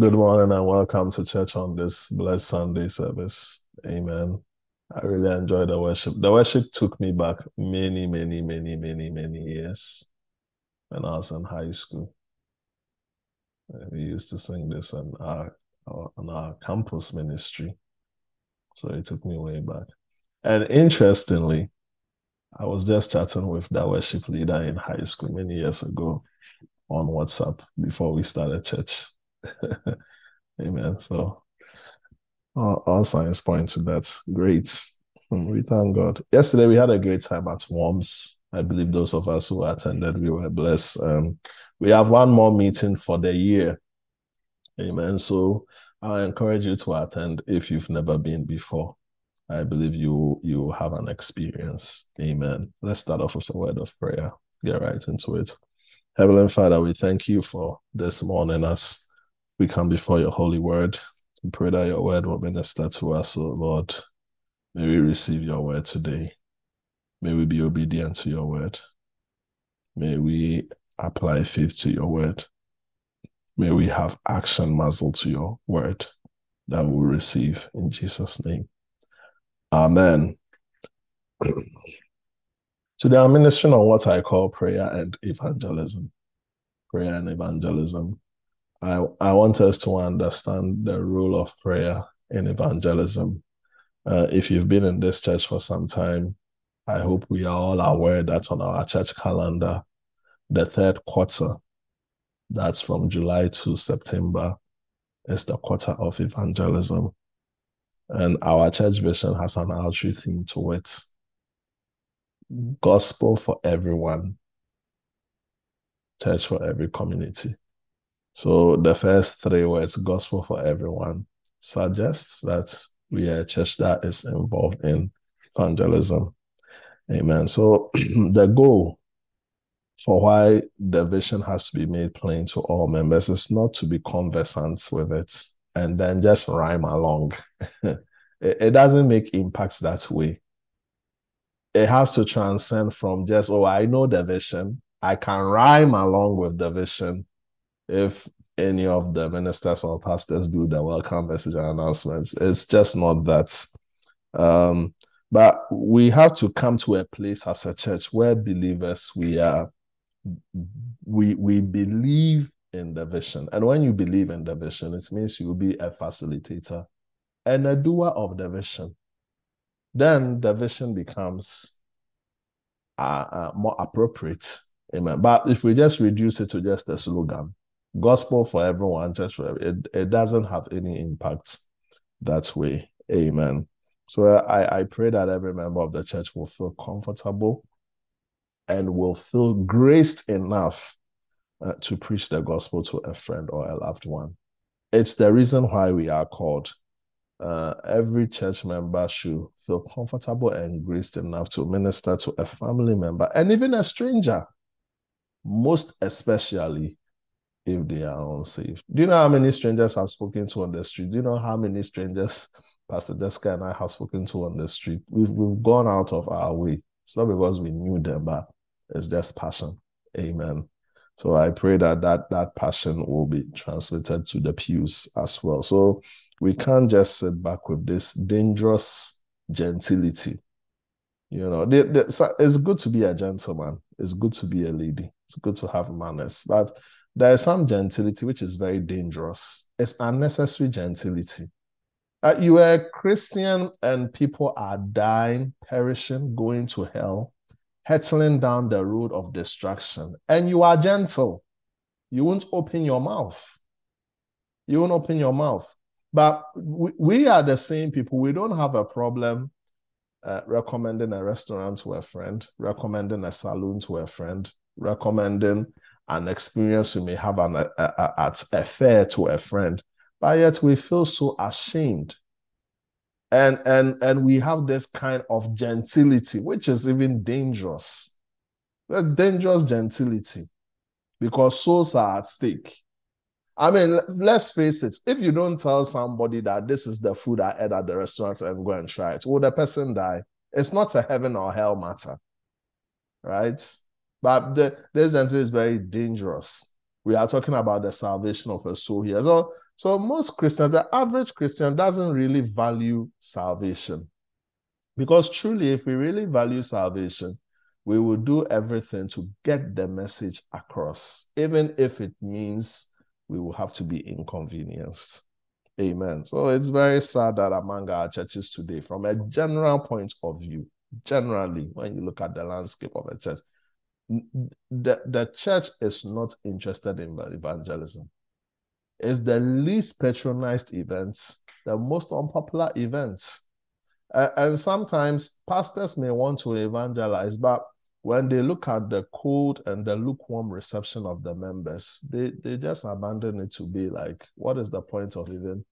Good morning and welcome to church on this blessed Sunday service. Amen. I really enjoyed the worship. The worship took me back many, many, many, many, many years when I was in high school. We used to sing this on our, on our campus ministry. So it took me way back. And interestingly, I was just chatting with that worship leader in high school many years ago on WhatsApp before we started church. Amen. So all, all signs point to that. Great. We thank God. Yesterday we had a great time at Worms. I believe those of us who attended, we were blessed. Um, we have one more meeting for the year. Amen. So I encourage you to attend if you've never been before. I believe you you have an experience. Amen. Let's start off with a word of prayer. Get right into it. Heavenly Father, we thank you for this morning as we come before your holy word. and pray that your word will minister to us, O Lord. May we receive your word today. May we be obedient to your word. May we apply faith to your word. May we have action muzzle to your word that we'll receive in Jesus' name. Amen. Today I'm ministering on what I call prayer and evangelism. Prayer and evangelism. I, I want us to understand the role of prayer in evangelism. Uh, if you've been in this church for some time, I hope we are all aware that on our church calendar, the third quarter, that's from July to September, is the quarter of evangelism. And our church vision has an outreach theme to it gospel for everyone, church for every community. So the first three words, gospel for everyone, suggests that we are a church that is involved in evangelism. Amen. So the goal for why the vision has to be made plain to all members is not to be conversant with it and then just rhyme along. it, it doesn't make impacts that way. It has to transcend from just, oh, I know the vision. I can rhyme along with the vision if any of the ministers or pastors do the welcome message and announcements. It's just not that. Um, but we have to come to a place as a church where believers we are we we believe in the vision. And when you believe in the vision, it means you will be a facilitator and a doer of the vision. Then the vision becomes uh, uh, more appropriate. Amen. But if we just reduce it to just a slogan, gospel for everyone, church for everyone, it, it doesn't have any impact that way. Amen. So I, I pray that every member of the church will feel comfortable and will feel graced enough uh, to preach the gospel to a friend or a loved one. It's the reason why we are called. Uh, every church member should feel comfortable and graced enough to minister to a family member and even a stranger, most especially if they are unsafe. Do you know how many strangers I've spoken to on the street? Do you know how many strangers Pastor Jessica and I have spoken to on the street? We've, we've gone out of our way. It's not because we knew them, but it's just passion. Amen. So I pray that that that passion will be transmitted to the pews as well. So we can't just sit back with this dangerous gentility. You know, the, the, it's good to be a gentleman. It's good to be a lady. It's good to have manners, but there is some gentility which is very dangerous. It's unnecessary gentility. Uh, you are a Christian and people are dying, perishing, going to hell hurtling down the road of destruction, and you are gentle, you won't open your mouth. You won't open your mouth. But we, we are the same people. We don't have a problem uh, recommending a restaurant to a friend, recommending a saloon to a friend, recommending an experience we may have an, a, a, at a fair to a friend. But yet we feel so ashamed. And and and we have this kind of gentility which is even dangerous. A dangerous gentility because souls are at stake. I mean let's face it if you don't tell somebody that this is the food i ate at the restaurant and go and try it will the person die? It's not a heaven or hell matter right but the, this gentility is very dangerous We are talking about the salvation of a soul here. So, so most Christians, the average Christian doesn't really value salvation. Because truly, if we really value salvation, we will do everything to get the message across, even if it means we will have to be inconvenienced. Amen. So it's very sad that among our churches today, from a general point of view, generally, when you look at the landscape of a church, the, the church is not interested in evangelism. It's the least patronized events, the most unpopular events. Uh, and sometimes pastors may want to evangelize, but when they look at the cold and the lukewarm reception of the members, they, they just abandon it to be like, what is the point of even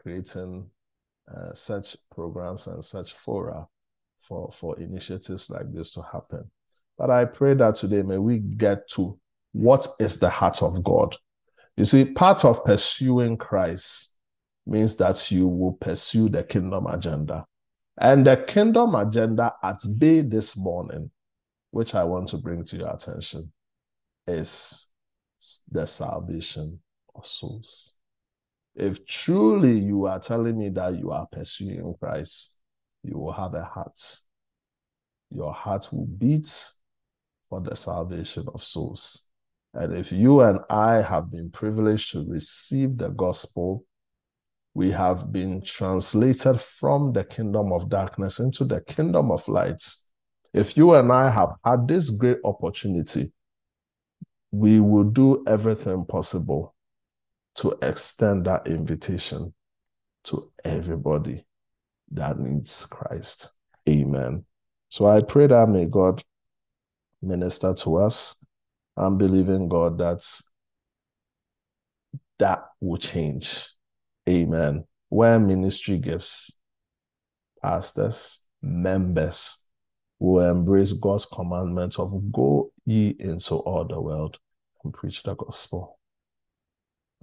creating uh, such programs and such fora for, for initiatives like this to happen? But I pray that today may we get to what is the heart of God. You see, part of pursuing Christ means that you will pursue the kingdom agenda. And the kingdom agenda at bay this morning which I want to bring to your attention, is the salvation of souls. If truly you are telling me that you are pursuing Christ, you will have a heart. Your heart will beat for the salvation of souls. And if you and I have been privileged to receive the gospel, we have been translated from the kingdom of darkness into the kingdom of light if you and I have had this great opportunity, we will do everything possible to extend that invitation to everybody that needs Christ. Amen. So I pray that may God minister to us. I'm believing God that that will change. Amen. Where ministry gives pastors, members, will embrace God's commandment of go ye into all the world and preach the gospel.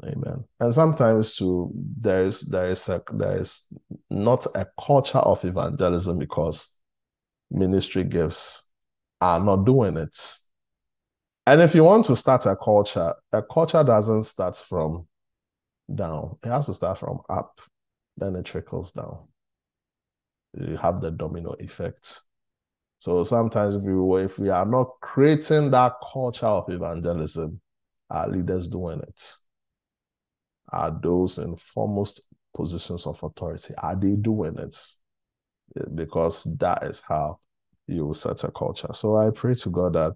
Amen. And sometimes too, there is there is a there is not a culture of evangelism because ministry gifts are not doing it. And if you want to start a culture, a culture doesn't start from down. It has to start from up, then it trickles down. You have the domino effect. So sometimes if we if we are not creating that culture of evangelism, our leaders doing it. Are those in foremost positions of authority? Are they doing it? Because that is how you set a culture. So I pray to God that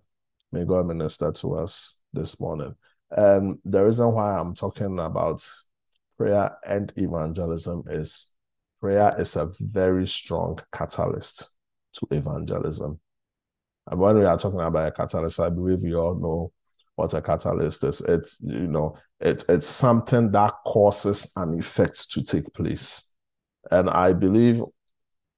may God minister to us this morning. And the reason why I'm talking about prayer and evangelism is prayer is a very strong catalyst to evangelism. And when we are talking about a catalyst, I believe we all know what a catalyst is. It's you know, it, it's something that causes an effect to take place. And I believe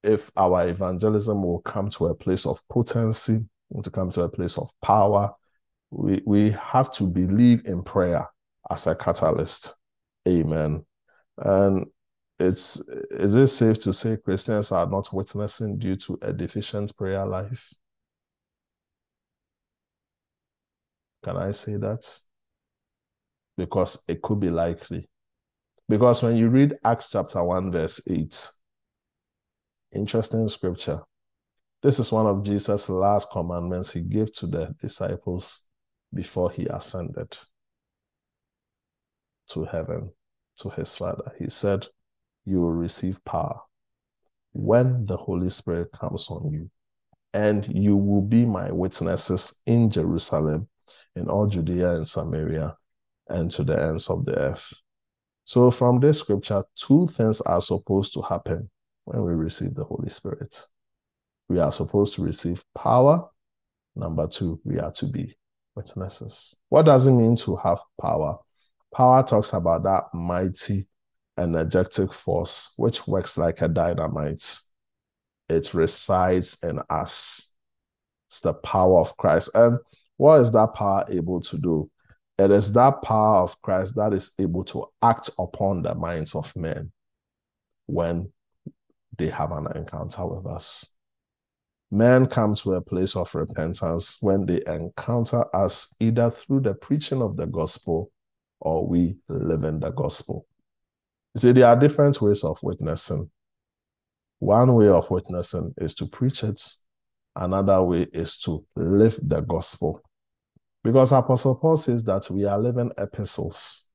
if our evangelism will come to a place of potency, to come to a place of power, we, we have to believe in prayer as a catalyst. Amen. And it's is it safe to say Christians are not witnessing due to a deficient prayer life? Can I say that? Because it could be likely. Because when you read Acts chapter 1, verse 8, interesting scripture. This is one of Jesus' last commandments he gave to the disciples before he ascended to heaven to his Father. He said, you will receive power when the Holy Spirit comes on you. And you will be my witnesses in Jerusalem, in all Judea and Samaria, and to the ends of the earth. So, from this scripture, two things are supposed to happen when we receive the Holy Spirit. We are supposed to receive power. Number two, we are to be witnesses. What does it mean to have power? Power talks about that mighty energetic force which works like a dynamite. It resides in us. It's the power of Christ. And what is that power able to do? It is that power of Christ that is able to act upon the minds of men when they have an encounter with us. Men come to a place of repentance when they encounter us either through the preaching of the gospel or we live in the gospel. You see, there are different ways of witnessing. One way of witnessing is to preach it, another way is to live the gospel. Because Apostle Paul says that we are living epistles.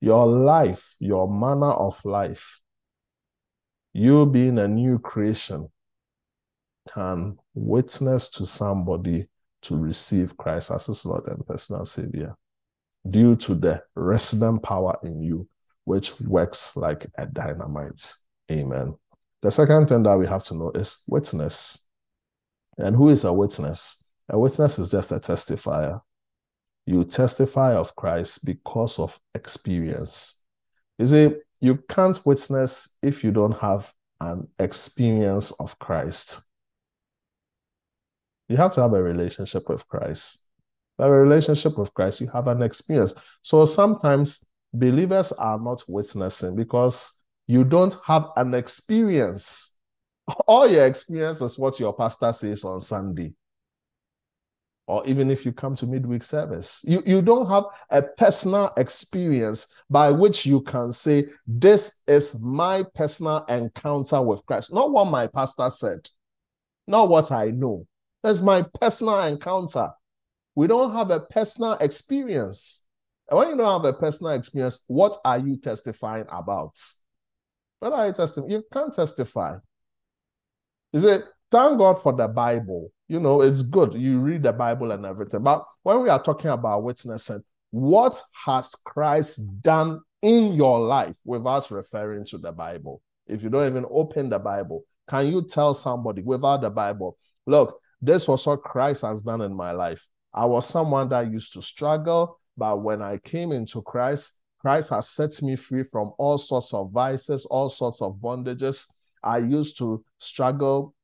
Your life, your manner of life, you being a new creation, can witness to somebody to receive Christ as his Lord and personal Savior due to the resident power in you, which works like a dynamite. Amen. The second thing that we have to know is witness. And who is a witness? A witness is just a testifier. You testify of Christ because of experience. You see, you can't witness if you don't have an experience of Christ. You have to have a relationship with Christ. By a relationship with Christ, you have an experience. So sometimes believers are not witnessing because you don't have an experience. All your experience is what your pastor says on Sunday. Or even if you come to midweek service, you, you don't have a personal experience by which you can say, This is my personal encounter with Christ. Not what my pastor said, not what I know. That's my personal encounter. We don't have a personal experience. And when you don't have a personal experience, what are you testifying about? What are you testifying? You can't testify. Is it thank God for the Bible? You know, it's good. You read the Bible and everything. But when we are talking about witnessing, what has Christ done in your life without referring to the Bible? If you don't even open the Bible, can you tell somebody without the Bible, look, this was what Christ has done in my life. I was someone that used to struggle, but when I came into Christ, Christ has set me free from all sorts of vices, all sorts of bondages. I used to struggle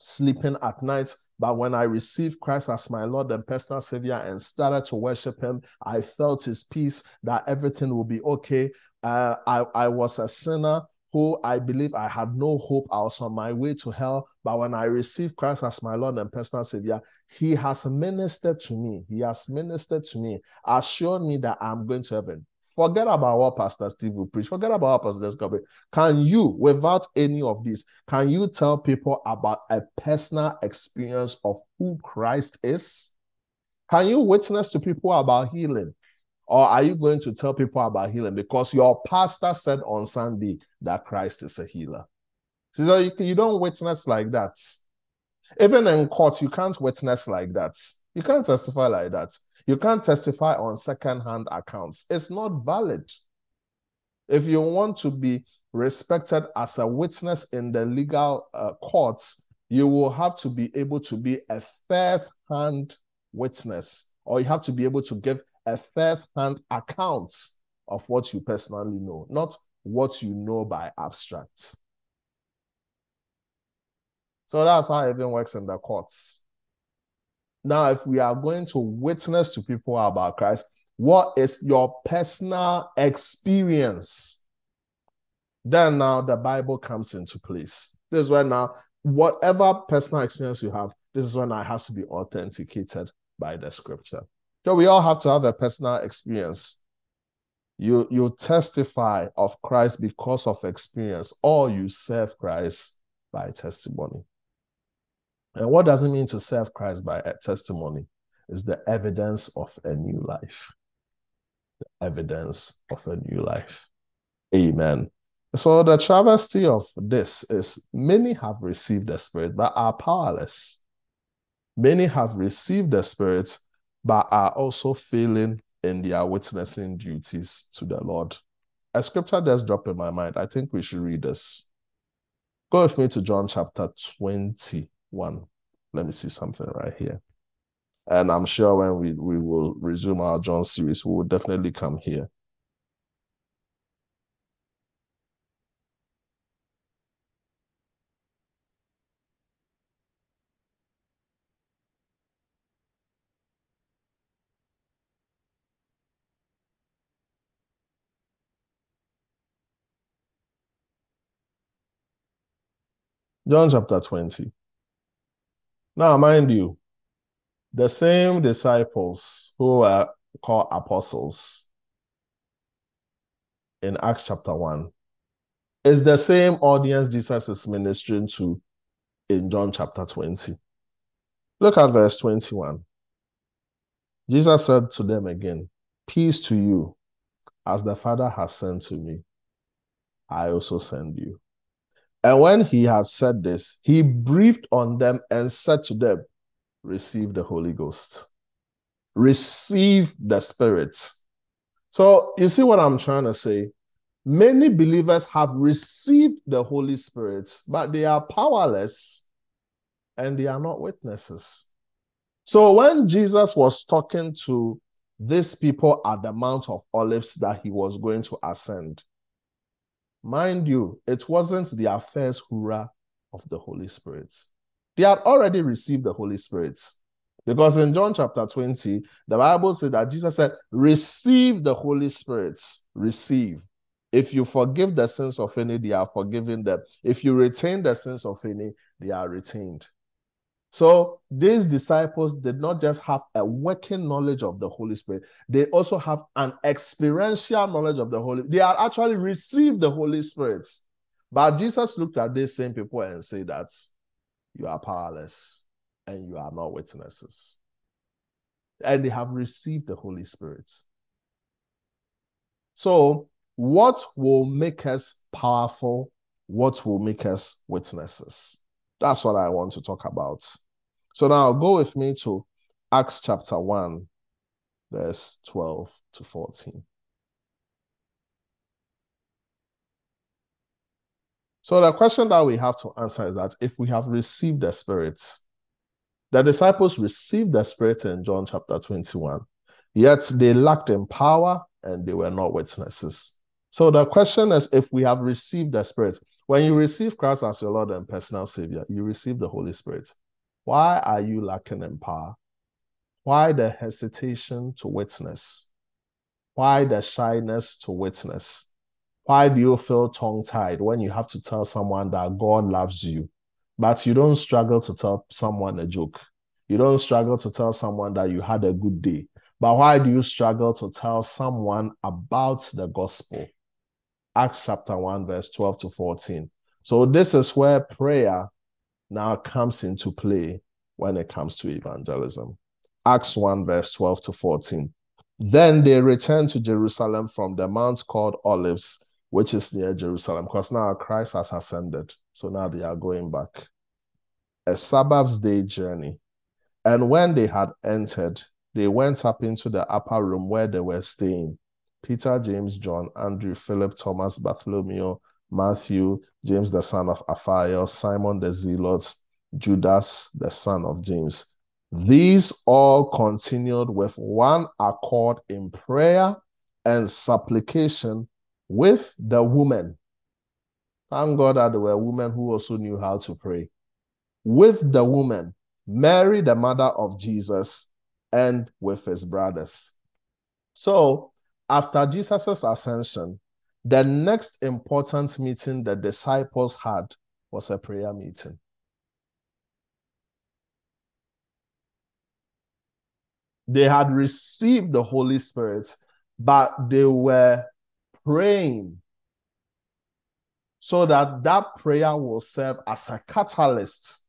sleeping at night, but when I received Christ as my Lord and personal Savior and started to worship Him, I felt His peace that everything will be okay. Uh, I, I was a sinner who I believe I had no hope. I was on my way to hell. But when I received Christ as my Lord and personal Savior, He has ministered to me. He has ministered to me, assured me that I'm going to heaven. Forget about what Pastor Steve will preach. Forget about what Pastor Descobe. Can you, without any of this, can you tell people about a personal experience of who Christ is? Can you witness to people about healing? Or are you going to tell people about healing because your pastor said on Sunday that Christ is a healer? So you, you don't witness like that. Even in court, you can't witness like that. You can't testify like that. You can't testify on second-hand accounts. It's not valid. If you want to be respected as a witness in the legal uh, courts, you will have to be able to be a first-hand witness, or you have to be able to give a first-hand account of what you personally know, not what you know by abstract. So that's how it even works in the courts. Now, if we are going to witness to people about Christ, what is your personal experience? Then now the Bible comes into place. This is when now, whatever personal experience you have, this is when it has to be authenticated by the scripture. So we all have to have a personal experience. You, you testify of Christ because of experience, or you serve Christ by testimony. And what does it mean to serve Christ by testimony? Is the evidence of a new life. The evidence of a new life. Amen. So the travesty of this is many have received the Spirit but are powerless. Many have received the Spirit but are also failing in their witnessing duties to the Lord. A scripture just dropped in my mind. I think we should read this. Go with me to John chapter 21. Let me see something right here. And I'm sure when we, we will resume our John series, we will definitely come here. John chapter 20. Now, mind you, the same disciples who were called apostles in Acts chapter 1 is the same audience Jesus is ministering to in John chapter 20. Look at verse 21. Jesus said to them again, Peace to you, as the Father has sent to me, I also send you. And when he had said this, he breathed on them and said to them, Receive the Holy Ghost, receive the Spirit. So, you see what I'm trying to say? Many believers have received the Holy Spirit, but they are powerless and they are not witnesses. So when Jesus was talking to these people at the Mount of Olives that he was going to ascend, mind you, it wasn't their first hurrah of the Holy Spirit. They had already received the Holy Spirit. Because in John chapter 20, the Bible said that Jesus said, Receive the Holy Spirit. Receive. If you forgive the sins of any, they are forgiven them. If you retain the sins of any, they are retained. So these disciples did not just have a working knowledge of the Holy Spirit, they also have an experiential knowledge of the Holy. They had actually received the Holy Spirit. But Jesus looked at these same people and said that you are powerless and you are not witnesses. And they have received the Holy Spirit. So what will make us powerful? What will make us witnesses? That's what I want to talk about. So now go with me to Acts chapter 1, verse 12 to 14. So the question that we have to answer is that if we have received the Spirit, the disciples received the Spirit in John chapter 21, yet they lacked in power and they were not witnesses. So the question is if we have received the Spirit, when you receive Christ as your Lord and personal Savior, you receive the Holy Spirit. Why are you lacking in power? Why the hesitation to witness? Why the shyness to witness? Why do you feel tongue tied when you have to tell someone that God loves you, but you don't struggle to tell someone a joke? You don't struggle to tell someone that you had a good day. But why do you struggle to tell someone about the gospel? Acts chapter 1, verse 12 to 14. So, this is where prayer now comes into play when it comes to evangelism. Acts 1, verse 12 to 14. Then they returned to Jerusalem from the mount called Olives, which is near Jerusalem, because now Christ has ascended. So now they are going back. A Sabbath's day journey. And when they had entered, they went up into the upper room where they were staying. Peter, James, John, Andrew, Philip, Thomas, Bartholomew, Matthew, James, the son of Alphaeus, Simon the Zealot, Judas, the son of James. These all continued with one accord in prayer and supplication with the woman. Thank God that there were women who also knew how to pray. With the woman, Mary, the mother of Jesus, and with his brothers. So, after Jesus' ascension, the next important meeting the disciples had was a prayer meeting. They had received the Holy Spirit, but they were praying so that that prayer will serve as a catalyst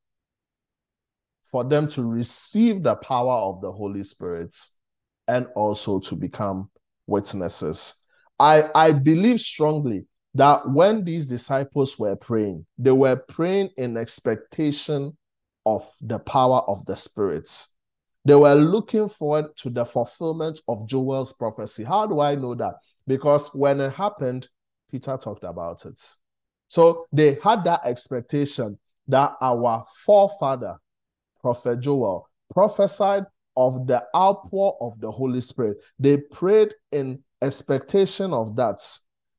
for them to receive the power of the Holy Spirit and also to become witnesses. I, I believe strongly that when these disciples were praying, they were praying in expectation of the power of the spirits. They were looking forward to the fulfillment of Joel's prophecy. How do I know that? Because when it happened, Peter talked about it. So they had that expectation that our forefather, Prophet Joel, prophesied of the outpour of the Holy Spirit. They prayed in expectation of that.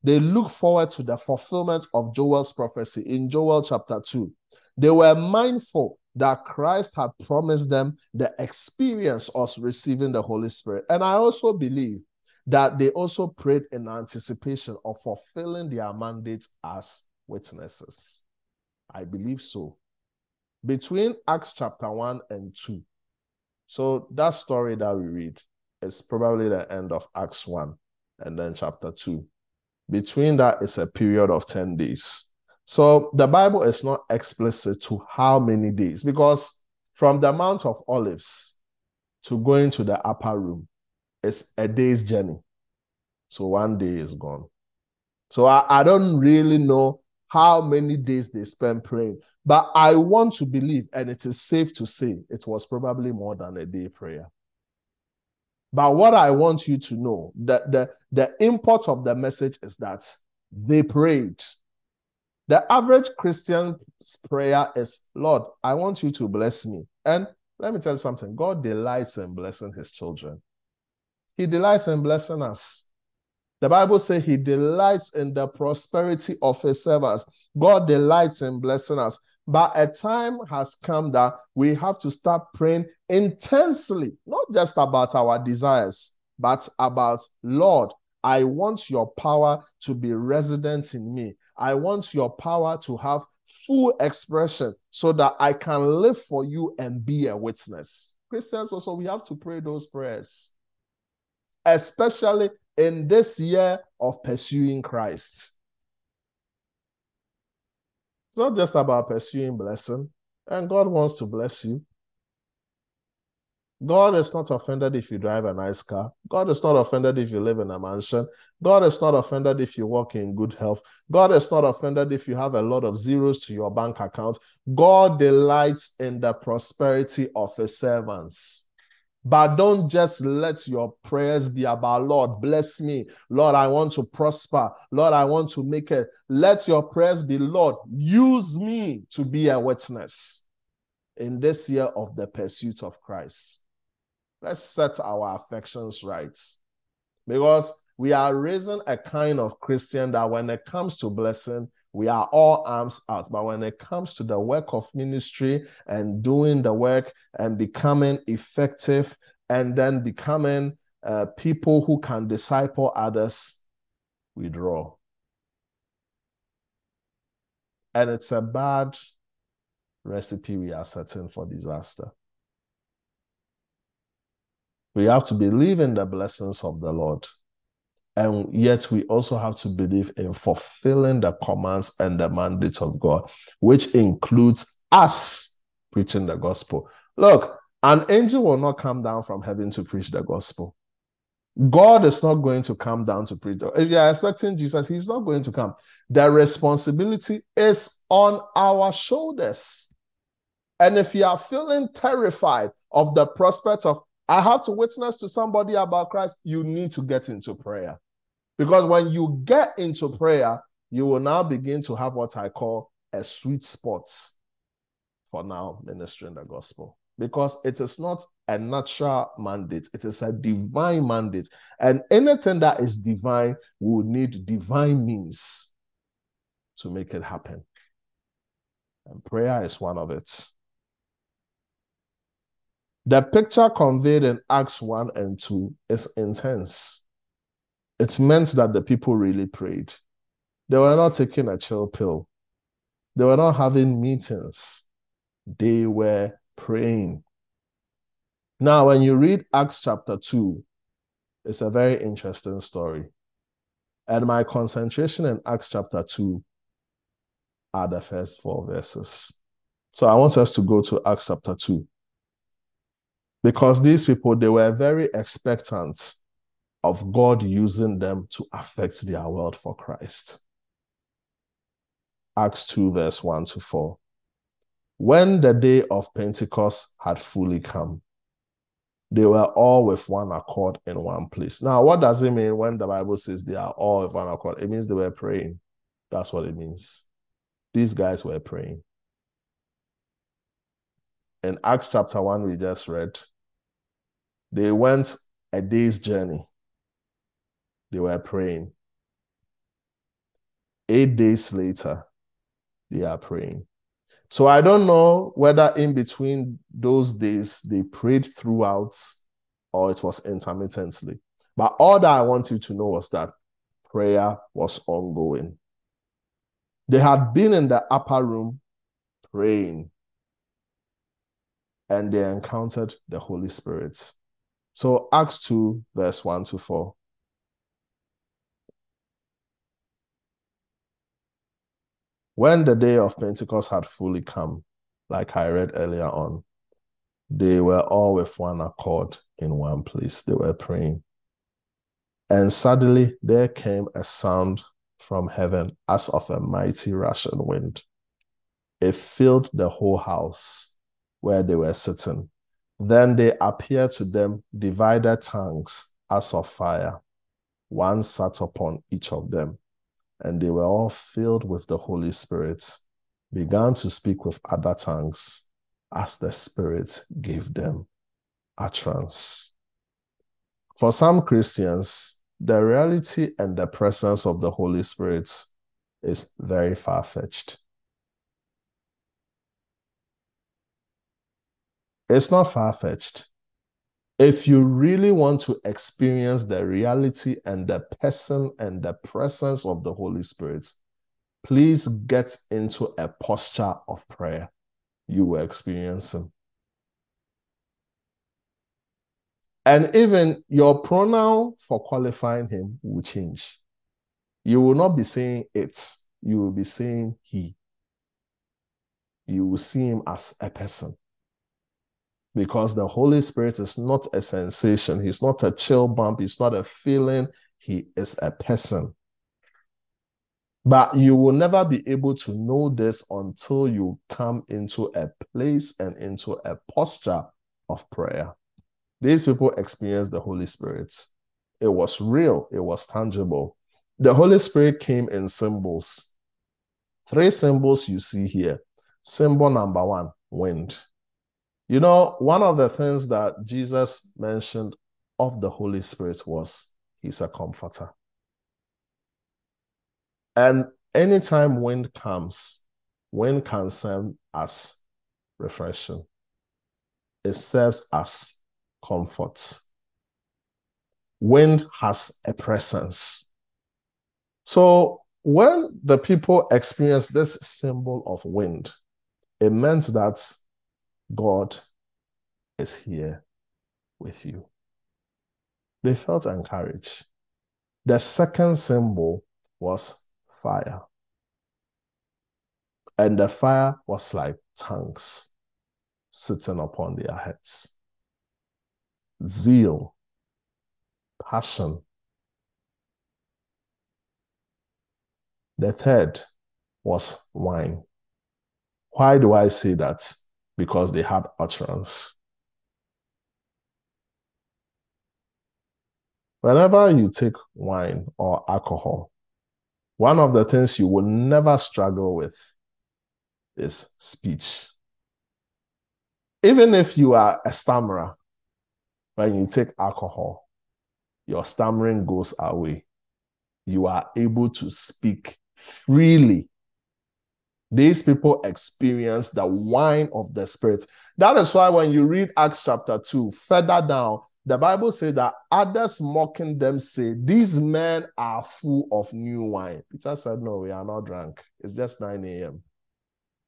They look forward to the fulfillment of Joel's prophecy in Joel chapter 2. They were mindful that Christ had promised them the experience of receiving the Holy Spirit. And I also believe that they also prayed in anticipation of fulfilling their mandate as witnesses. I believe so. between Acts chapter 1 and 2. So that story that we read is probably the end of Acts 1 and then chapter 2. Between that is a period of 10 days. So the Bible is not explicit to how many days because from the Mount of Olives to going to the upper room is a day's journey. So one day is gone. So I, I don't really know how many days they spent praying. But I want to believe, and it is safe to say, it was probably more than a day prayer. But what I want you to know, that the, the import of the message is that they prayed. The average Christian's prayer is, Lord, I want you to bless me. And let me tell you something God delights in blessing his children, He delights in blessing us. The Bible says he delights in the prosperity of his servants. God delights in blessing us. But a time has come that we have to start praying intensely, not just about our desires, but about, Lord, I want your power to be resident in me. I want your power to have full expression so that I can live for you and be a witness. Christians also, we have to pray those prayers, especially in this year of pursuing Christ. It's not just about pursuing blessing, and God wants to bless you. God is not offended if you drive a nice car. God is not offended if you live in a mansion. God is not offended if you walk in good health. God is not offended if you have a lot of zeros to your bank account. God delights in the prosperity of his servants. But don't just let your prayers be about, Lord, bless me. Lord, I want to prosper. Lord, I want to make it. Let your prayers be, Lord, use me to be a witness in this year of the pursuit of Christ. Let's set our affections right. Because we are raising a kind of Christian that when it comes to blessing, we are all arms out. But when it comes to the work of ministry and doing the work and becoming effective and then becoming uh, people who can disciple others, we draw. And it's a bad recipe we are setting for disaster. We have to believe in the blessings of the Lord and yet we also have to believe in fulfilling the commands and the mandates of God, which includes us preaching the gospel. Look, an angel will not come down from heaven to preach the gospel. God is not going to come down to preach. If you are expecting Jesus, he's not going to come. The responsibility is on our shoulders. And if you are feeling terrified of the prospect of, I have to witness to somebody about Christ, you need to get into prayer. Because when you get into prayer, you will now begin to have what I call a sweet spot for now ministering the gospel. Because it is not a natural mandate, it is a divine mandate. And anything that is divine will need divine means to make it happen. And prayer is one of it. The picture conveyed in Acts 1 and 2 is intense it meant that the people really prayed. They were not taking a chill pill, they were not having meetings, they were praying. Now, when you read Acts chapter 2, it's a very interesting story. And my concentration in Acts chapter 2 are the first four verses. So I want us to go to Acts chapter 2. Because these people, they were very expectant of God using them to affect their world for Christ. Acts 2, verse 1 to 4. When the day of Pentecost had fully come, they were all with one accord in one place. Now, what does it mean when the Bible says they are all with one accord? It means they were praying. That's what it means. These guys were praying. In Acts chapter 1, we just read, they went a day's journey they were praying. Eight days later, they are praying. So I don't know whether in between those days they prayed throughout or it was intermittently. But all that I want you to know was that prayer was ongoing. They had been in the upper room praying. and they encountered the Holy Spirit. So, Acts 2, verse 1 to 4. When the day of Pentecost had fully come, like I read earlier on, they were all with one accord in one place. They were praying. And suddenly there came a sound from heaven as of a mighty rushing wind. It filled the whole house where they were sitting. Then they appeared to them divided tongues as of fire. One sat upon each of them and they were all filled with the Holy Spirit, began to speak with other tongues as the Spirit gave them utterance. For some Christians, the reality and the presence of the Holy Spirit is very far fetched. It's not far fetched if you really want to experience the reality and the person and the presence of the Holy Spirit, please get into a posture of prayer. You will experience Him. And even your pronoun for qualifying Him will change. You will not be saying it, you will be saying He. You will see Him as a person because the Holy Spirit is not a sensation. He's not a chill bump. He's not a feeling. He is a person. But you will never be able to know this until you come into a place and into a posture of prayer. These people experienced the Holy Spirit. It was real, it was tangible. The Holy Spirit came in symbols. Three symbols you see here. Symbol number one wind. You know, one of the things that Jesus mentioned of the Holy Spirit was he's a comforter. And anytime wind comes, wind can serve as refreshing. It serves as comfort. Wind has a presence. So when the people experienced this symbol of wind, it meant that God is here with you. They felt encouraged. The second symbol was fire. And the fire was like tongues sitting upon their heads. Zeal, passion. The third was wine. Why do I say that? Because they had utterance. Whenever you take wine or alcohol, one of the things you will never struggle with is speech. Even if you are a stammerer, when you take alcohol, your stammering goes away. You are able to speak freely these people experience the wine of the Spirit. That is why when you read Acts chapter 2, further down, the Bible says that others mocking them say, These men are full of new wine. Peter said, No, we are not drunk. It's just 9 a.m.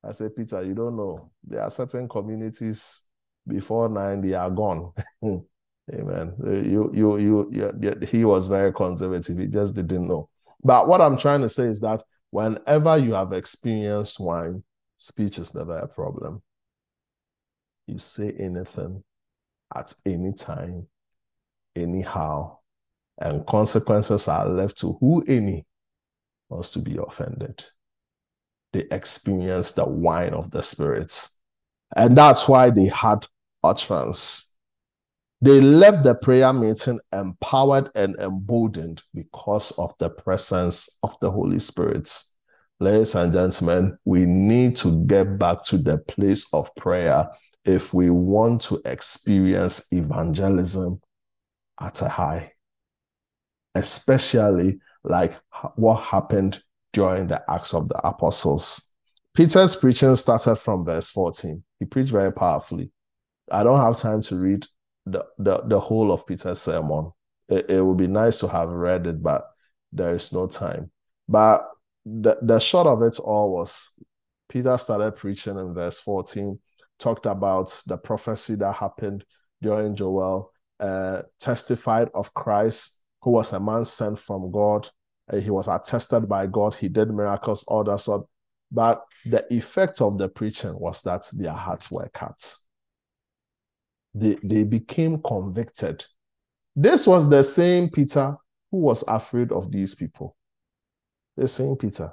I said, Peter, you don't know. There are certain communities before 9, they are gone. Amen. You, you, you, you, he was very conservative. He just didn't know. But what I'm trying to say is that Whenever you have experienced wine, speech is never a problem. You say anything at any time, anyhow, and consequences are left to who any wants to be offended. They experience the wine of the spirits. And that's why they had utterance. They left the prayer meeting empowered and emboldened because of the presence of the Holy Spirit. Ladies and gentlemen, we need to get back to the place of prayer if we want to experience evangelism at a high, especially like what happened during the Acts of the Apostles. Peter's preaching started from verse 14. He preached very powerfully. I don't have time to read the, the, the whole of Peter's sermon. It, it would be nice to have read it, but there is no time. But the, the short of it all was Peter started preaching in verse 14. talked about the prophecy that happened during Joel, uh, testified of Christ, who was a man sent from God. Uh, he was attested by God. He did miracles, all that sort. But the effect of the preaching was that their hearts were cut. They, they became convicted. This was the same Peter who was afraid of these people. The same Peter.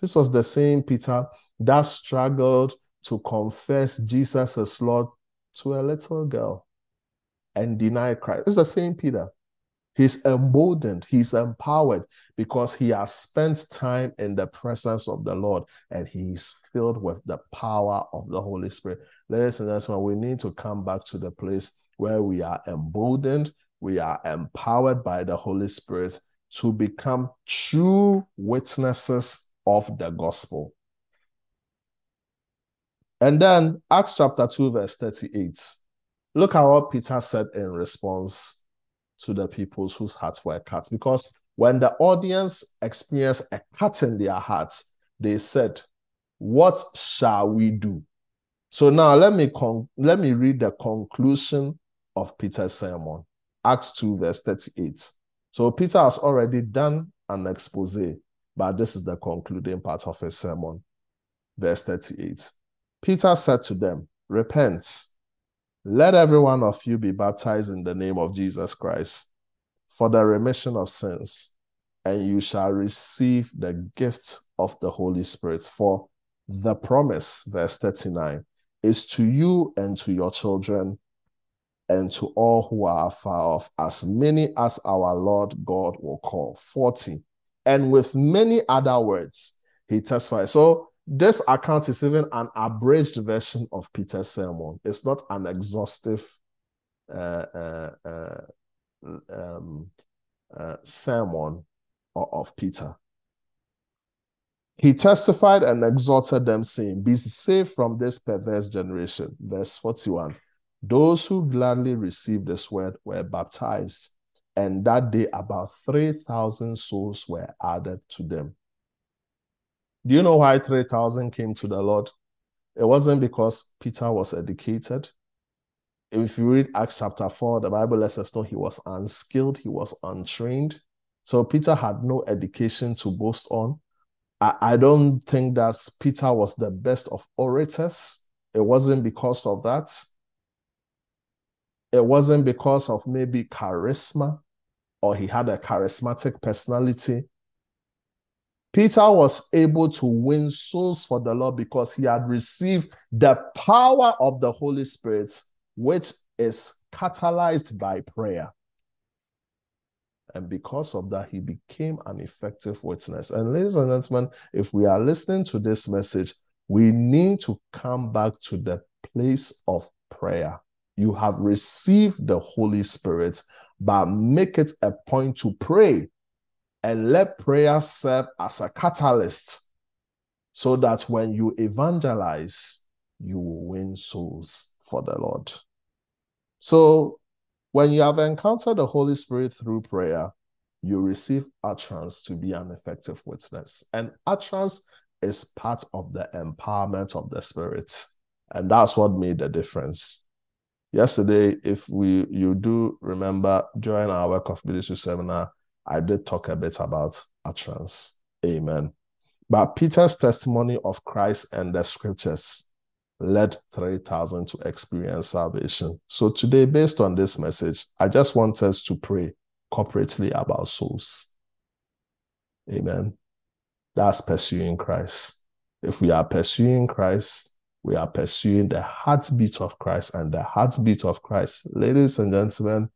This was the same Peter that struggled to confess Jesus as Lord to a little girl and deny Christ. It's the same Peter. He's emboldened, he's empowered because he has spent time in the presence of the Lord and he's filled with the power of the Holy Spirit. Ladies and gentlemen, we need to come back to the place where we are emboldened, we are empowered by the Holy Spirit to become true witnesses of the gospel. And then Acts chapter 2, verse 38. Look at what Peter said in response to the peoples whose hearts were cut. Because when the audience experienced a cut in their hearts, they said, What shall we do? So now let me con- let me read the conclusion of Peter's sermon. Acts 2, verse 38. So Peter has already done an expose, but this is the concluding part of his sermon. Verse 38. Peter said to them, Repent let every one of you be baptized in the name of Jesus Christ for the remission of sins, and you shall receive the gift of the Holy Spirit. For the promise, verse 39, is to you and to your children and to all who are far off, as many as our Lord God will call. 40. And with many other words, he testifies. So this account is even an abridged version of Peter's sermon. It's not an exhaustive uh, uh, uh, um, uh, sermon of Peter. He testified and exhorted them, saying, Be saved from this perverse generation. Verse 41. Those who gladly received this word were baptized, and that day about 3,000 souls were added to them. Do you know why 3,000 came to the Lord? It wasn't because Peter was educated. If you read Acts chapter 4, the Bible lets us know he was unskilled, he was untrained. So Peter had no education to boast on. I, don't think that Peter was the best of orators. It wasn't because of that. It wasn't because of maybe charisma or he had a charismatic personality. Peter was able to win souls for the Lord because he had received the power of the Holy Spirit, which is catalyzed by prayer. And because of that, he became an effective witness. And, ladies and gentlemen, if we are listening to this message, we need to come back to the place of prayer. You have received the Holy Spirit, but make it a point to pray and let prayer serve as a catalyst so that when you evangelize, you will win souls for the Lord. So, when you have encountered the Holy Spirit through prayer, you receive utterance to be an effective witness. And utterance is part of the empowerment of the Spirit. And that's what made the difference. Yesterday, if we you do remember during our work of ministry seminar, I did talk a bit about utterance. Amen. But Peter's testimony of Christ and the scriptures led 3,000 to experience salvation. So today, based on this message, I just want us to pray corporately about souls. Amen. That's pursuing Christ. If we are pursuing Christ, we are pursuing the heartbeat of Christ, and the heartbeat of Christ, ladies and gentlemen,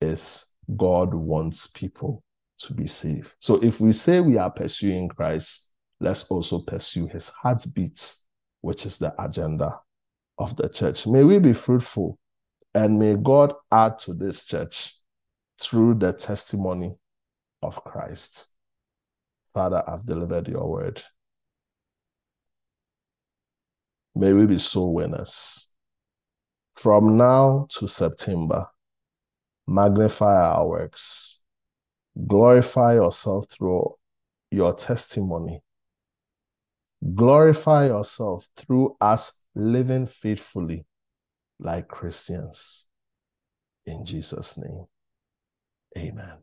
is God wants people to be saved. So if we say we are pursuing Christ, let's also pursue his heartbeat, which is the agenda of the church. May we be fruitful and may God add to this church through the testimony of Christ. Father, I've delivered your word. May we be soul winners. From now to September, magnify our works, glorify yourself through your testimony, Glorify yourself through us living faithfully like Christians. In Jesus' name, amen.